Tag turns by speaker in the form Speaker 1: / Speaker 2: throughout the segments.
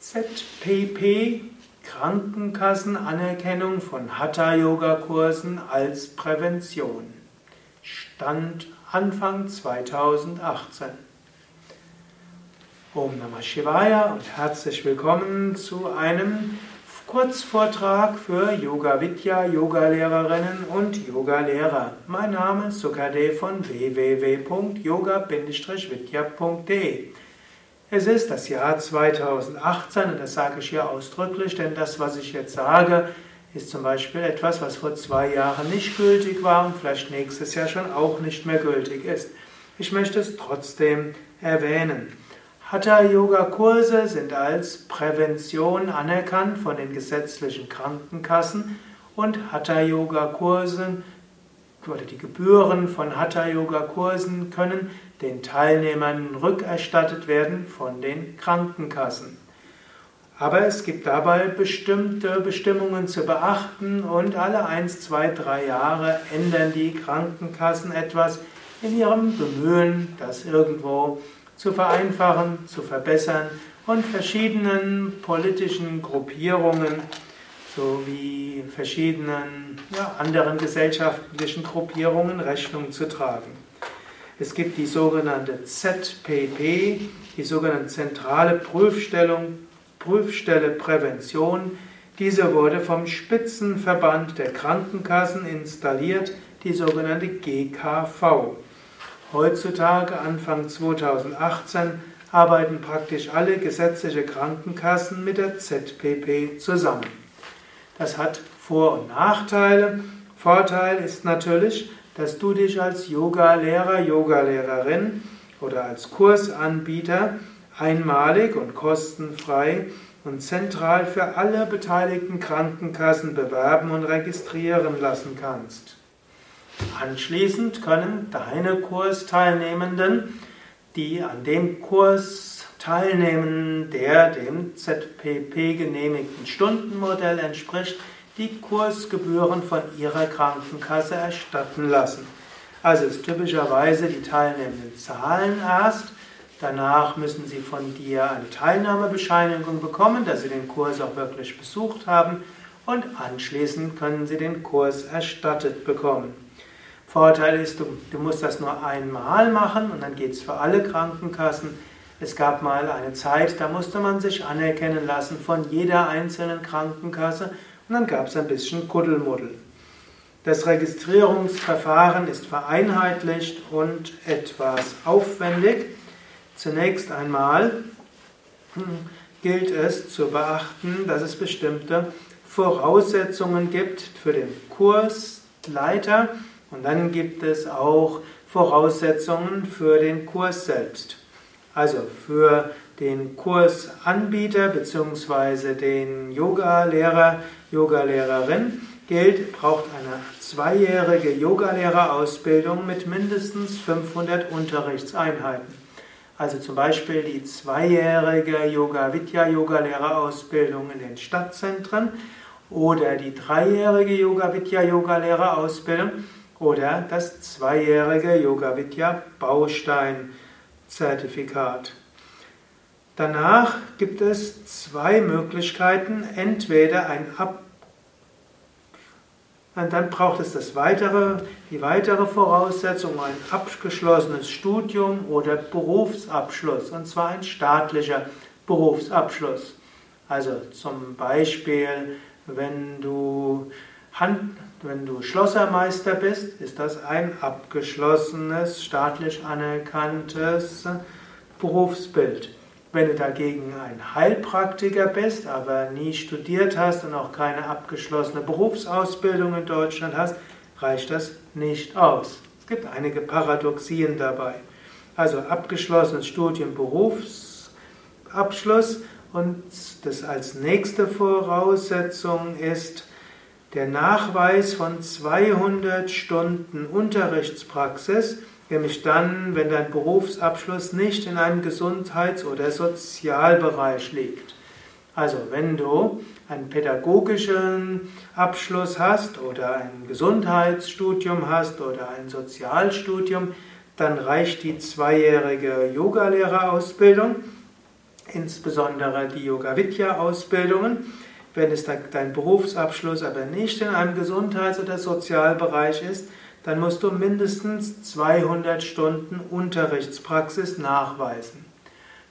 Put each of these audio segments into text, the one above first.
Speaker 1: ZPP Krankenkassenanerkennung von Hatha-Yoga-Kursen als Prävention. Stand Anfang 2018. Om Namah Shivaya und herzlich willkommen zu einem Kurzvortrag für Yoga Vidya, Yogalehrerinnen und Yogalehrer. Mein Name ist Sukade von www.yoga-vidya.de. Es ist das Jahr 2018 und das sage ich hier ausdrücklich, denn das, was ich jetzt sage, ist zum Beispiel etwas, was vor zwei Jahren nicht gültig war und vielleicht nächstes Jahr schon auch nicht mehr gültig ist. Ich möchte es trotzdem erwähnen. Hatha-Yoga-Kurse sind als Prävention anerkannt von den gesetzlichen Krankenkassen und Hatha-Yoga-Kurse oder die Gebühren von Hatha-Yoga-Kursen können den Teilnehmern rückerstattet werden von den Krankenkassen. Aber es gibt dabei bestimmte Bestimmungen zu beachten und alle 1, 2, 3 Jahre ändern die Krankenkassen etwas in ihrem Bemühen, das irgendwo zu vereinfachen, zu verbessern und verschiedenen politischen Gruppierungen sowie verschiedenen ja, anderen gesellschaftlichen Gruppierungen Rechnung zu tragen. Es gibt die sogenannte ZPP, die sogenannte Zentrale Prüfstellung, Prüfstelle Prävention. Diese wurde vom Spitzenverband der Krankenkassen installiert, die sogenannte GKV. Heutzutage, Anfang 2018, arbeiten praktisch alle gesetzliche Krankenkassen mit der ZPP zusammen. Das hat Vor- und Nachteile. Vorteil ist natürlich, dass du dich als Yoga-Lehrer, Yoga-Lehrerin oder als Kursanbieter einmalig und kostenfrei und zentral für alle beteiligten Krankenkassen bewerben und registrieren lassen kannst. Anschließend können deine Kursteilnehmenden, die an dem Kurs teilnehmen, der dem ZPP genehmigten Stundenmodell entspricht, die Kursgebühren von ihrer Krankenkasse erstatten lassen. Also ist typischerweise die Teilnehmenden zahlen erst, danach müssen sie von dir eine Teilnahmebescheinigung bekommen, dass sie den Kurs auch wirklich besucht haben und anschließend können sie den Kurs erstattet bekommen. Vorteil ist, du, du musst das nur einmal machen und dann geht es für alle Krankenkassen. Es gab mal eine Zeit, da musste man sich anerkennen lassen von jeder einzelnen Krankenkasse und dann gab es ein bisschen Kuddelmuddel. Das Registrierungsverfahren ist vereinheitlicht und etwas aufwendig. Zunächst einmal hm, gilt es zu beachten, dass es bestimmte Voraussetzungen gibt für den Kursleiter und dann gibt es auch Voraussetzungen für den Kurs selbst. Also für den Kursanbieter bzw. den Yoga-Lehrer, Yoga-Lehrerin gilt, braucht eine zweijährige Yogalehrerausbildung mit mindestens 500 Unterrichtseinheiten. Also zum Beispiel die zweijährige Yoga Vidya Yogalehrerausbildung in den Stadtzentren oder die dreijährige Yoga Vidya Yogalehrerausbildung oder das zweijährige Yoga Vidya Bausteinzertifikat. Danach gibt es zwei Möglichkeiten, entweder ein Ab und dann braucht es das weitere, die weitere Voraussetzung, ein abgeschlossenes Studium oder Berufsabschluss, und zwar ein staatlicher Berufsabschluss. Also zum Beispiel, wenn du Hand, wenn du Schlossermeister bist, ist das ein abgeschlossenes, staatlich anerkanntes Berufsbild. Wenn du dagegen ein Heilpraktiker bist, aber nie studiert hast und auch keine abgeschlossene Berufsausbildung in Deutschland hast, reicht das nicht aus. Es gibt einige Paradoxien dabei. Also abgeschlossenes Studium, Berufsabschluss und das als nächste Voraussetzung ist der Nachweis von 200 Stunden Unterrichtspraxis, nämlich dann, wenn dein Berufsabschluss nicht in einem Gesundheits- oder Sozialbereich liegt. Also wenn du einen pädagogischen Abschluss hast oder ein Gesundheitsstudium hast oder ein Sozialstudium, dann reicht die zweijährige Yogalehrerausbildung. insbesondere die Yoga Vidya Ausbildungen. Wenn es dein Berufsabschluss aber nicht in einem Gesundheits- oder Sozialbereich ist, dann musst du mindestens 200 Stunden Unterrichtspraxis nachweisen.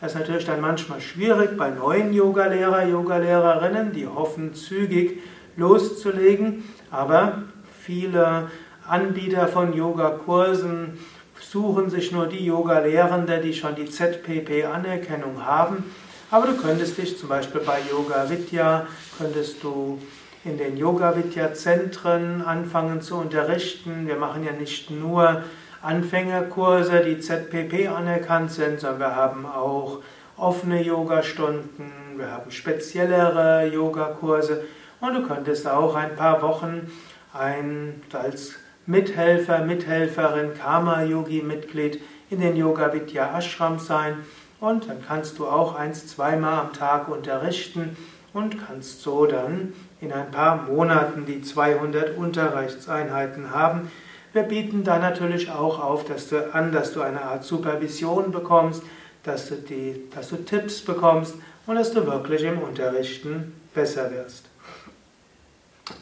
Speaker 1: Das ist natürlich dann manchmal schwierig bei neuen Yogalehrer, Yogalehrerinnen, die hoffen zügig loszulegen, aber viele Anbieter von Yogakursen suchen sich nur die Yoga-Lehrende, die schon die ZPP-Anerkennung haben. Aber du könntest dich zum Beispiel bei Yoga Vidya, könntest du in den Yoga Vidya Zentren anfangen zu unterrichten. Wir machen ja nicht nur Anfängerkurse, die ZPP anerkannt sind, sondern wir haben auch offene Yogastunden, wir haben speziellere Yogakurse und du könntest auch ein paar Wochen ein, als Mithelfer, Mithelferin, Karma-Yogi-Mitglied in den Yoga Vidya Ashram sein und dann kannst du auch eins, zweimal am Tag unterrichten und kannst so dann in ein paar Monaten die 200 Unterrichtseinheiten haben. Wir bieten da natürlich auch auf, dass du an, dass du eine Art Supervision bekommst, dass du, die, dass du Tipps bekommst und dass du wirklich im Unterrichten besser wirst.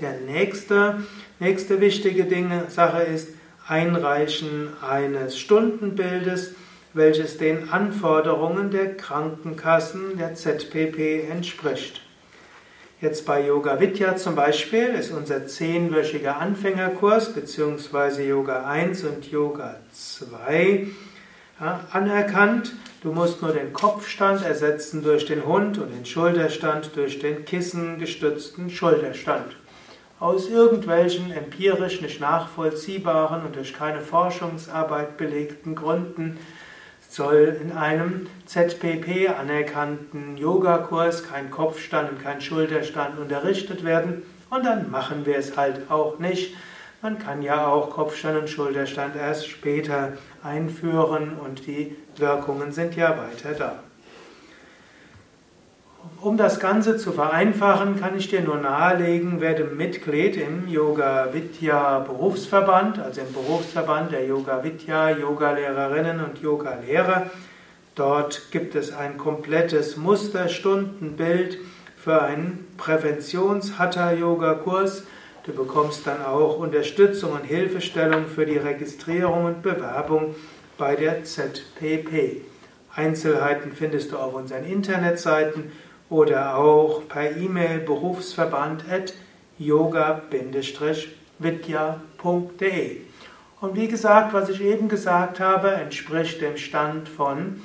Speaker 1: Der nächste, nächste wichtige Dinge, Sache ist Einreichen eines Stundenbildes, welches den Anforderungen der Krankenkassen der ZPP entspricht. Jetzt bei Yoga Vidya zum Beispiel ist unser zehnwöchiger Anfängerkurs bzw. Yoga 1 und Yoga 2 ja, anerkannt. Du musst nur den Kopfstand ersetzen durch den Hund und den Schulterstand durch den kissengestützten Schulterstand aus irgendwelchen empirisch nicht nachvollziehbaren und durch keine Forschungsarbeit belegten Gründen soll in einem ZPP anerkannten Yogakurs kein Kopfstand und kein Schulterstand unterrichtet werden und dann machen wir es halt auch nicht. Man kann ja auch Kopfstand und Schulterstand erst später einführen und die Wirkungen sind ja weiter da. Um das Ganze zu vereinfachen, kann ich dir nur nahelegen, werde Mitglied im Yoga Vidya Berufsverband, also im Berufsverband der Yoga Vidya Yogalehrerinnen und Yogalehrer. Dort gibt es ein komplettes Musterstundenbild für einen Präventions-Hatha-Yoga-Kurs. Du bekommst dann auch Unterstützung und Hilfestellung für die Registrierung und Bewerbung bei der ZPP. Einzelheiten findest du auf unseren Internetseiten oder auch per E-Mail berufsverband at yoga-vidya.de. Und wie gesagt, was ich eben gesagt habe, entspricht dem Stand von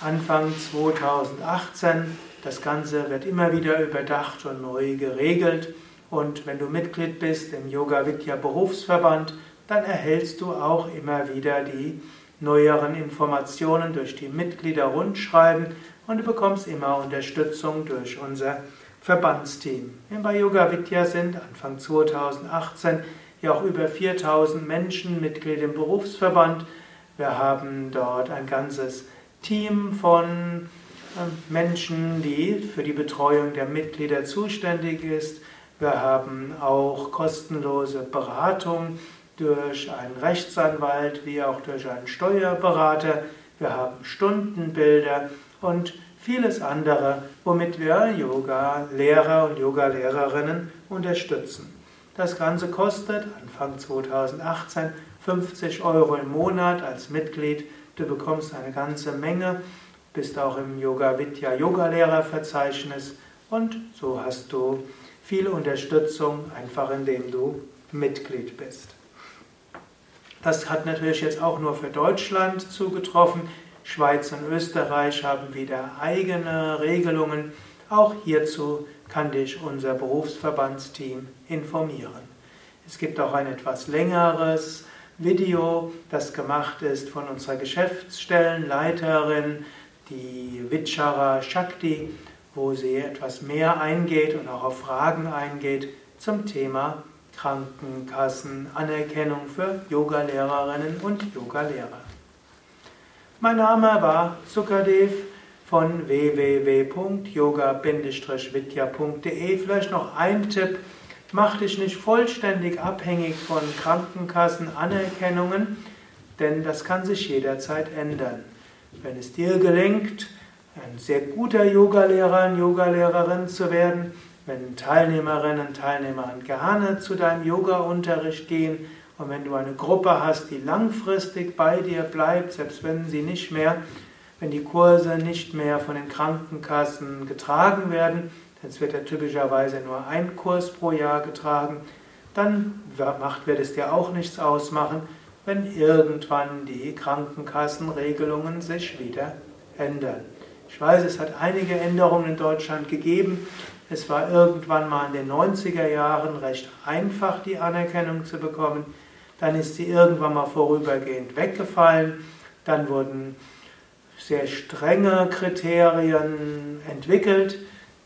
Speaker 1: Anfang 2018. Das Ganze wird immer wieder überdacht und neu geregelt. Und wenn du Mitglied bist im Yoga Vidya Berufsverband, dann erhältst du auch immer wieder die neueren Informationen durch die Mitgliederrundschreiben und du bekommst immer Unterstützung durch unser Verbandsteam. Bei Yoga Vidya sind Anfang 2018 ja auch über 4000 Menschen Mitglied im Berufsverband. Wir haben dort ein ganzes Team von äh, Menschen, die für die Betreuung der Mitglieder zuständig ist. Wir haben auch kostenlose Beratung durch einen Rechtsanwalt wie auch durch einen Steuerberater. Wir haben Stundenbilder und vieles andere, womit wir Yoga-Lehrer und Yoga-Lehrerinnen unterstützen. Das Ganze kostet Anfang 2018 50 Euro im Monat als Mitglied. Du bekommst eine ganze Menge, bist auch im Yoga Vidya Yoga Lehrerverzeichnis und so hast du viel Unterstützung, einfach indem du Mitglied bist. Das hat natürlich jetzt auch nur für Deutschland zugetroffen. Schweiz und Österreich haben wieder eigene Regelungen. Auch hierzu kann dich unser Berufsverbandsteam informieren. Es gibt auch ein etwas längeres Video, das gemacht ist von unserer Geschäftsstellenleiterin, die Vichara Shakti, wo sie etwas mehr eingeht und auch auf Fragen eingeht zum Thema Krankenkassenanerkennung für Yogalehrerinnen und Yogalehrer. Mein Name war Sukadev von www.yoga-vidya.de. Vielleicht noch ein Tipp, mach dich nicht vollständig abhängig von Krankenkassenanerkennungen, denn das kann sich jederzeit ändern. Wenn es dir gelingt, ein sehr guter Yogalehrer, Yogalehrerin zu werden, wenn Teilnehmerinnen und Teilnehmer gerne zu deinem Yoga-Unterricht gehen und wenn du eine Gruppe hast, die langfristig bei dir bleibt, selbst wenn sie nicht mehr, wenn die Kurse nicht mehr von den Krankenkassen getragen werden, denn es wird ja typischerweise nur ein Kurs pro Jahr getragen, dann macht, wird es dir auch nichts ausmachen, wenn irgendwann die Krankenkassenregelungen sich wieder ändern. Ich weiß, es hat einige Änderungen in Deutschland gegeben. Es war irgendwann mal in den 90er Jahren recht einfach, die Anerkennung zu bekommen. Dann ist sie irgendwann mal vorübergehend weggefallen. Dann wurden sehr strenge Kriterien entwickelt,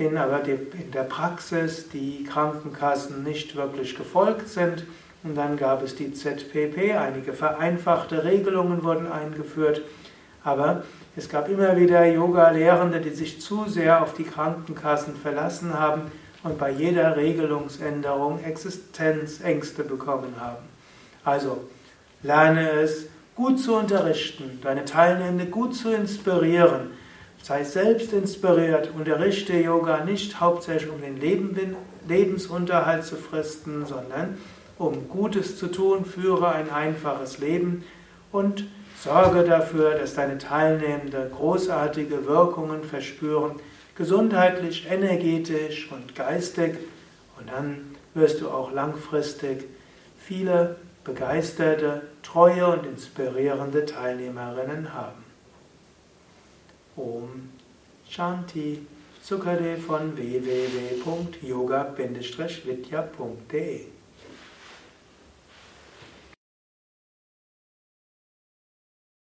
Speaker 1: denen aber in der Praxis die Krankenkassen nicht wirklich gefolgt sind. Und dann gab es die ZPP, einige vereinfachte Regelungen wurden eingeführt, aber es gab immer wieder Yoga-Lehrende, die sich zu sehr auf die Krankenkassen verlassen haben und bei jeder Regelungsänderung Existenzängste bekommen haben. Also lerne es, gut zu unterrichten, deine Teilnehmenden gut zu inspirieren. Sei selbst inspiriert, unterrichte Yoga nicht hauptsächlich um den Lebensunterhalt zu fristen, sondern um Gutes zu tun, führe ein einfaches Leben und sorge dafür, dass deine Teilnehmenden großartige Wirkungen verspüren, gesundheitlich, energetisch und geistig. Und dann wirst du auch langfristig viele begeisterte, treue und inspirierende Teilnehmerinnen haben. Om Shanti Sukade von www.yoga-vidya.de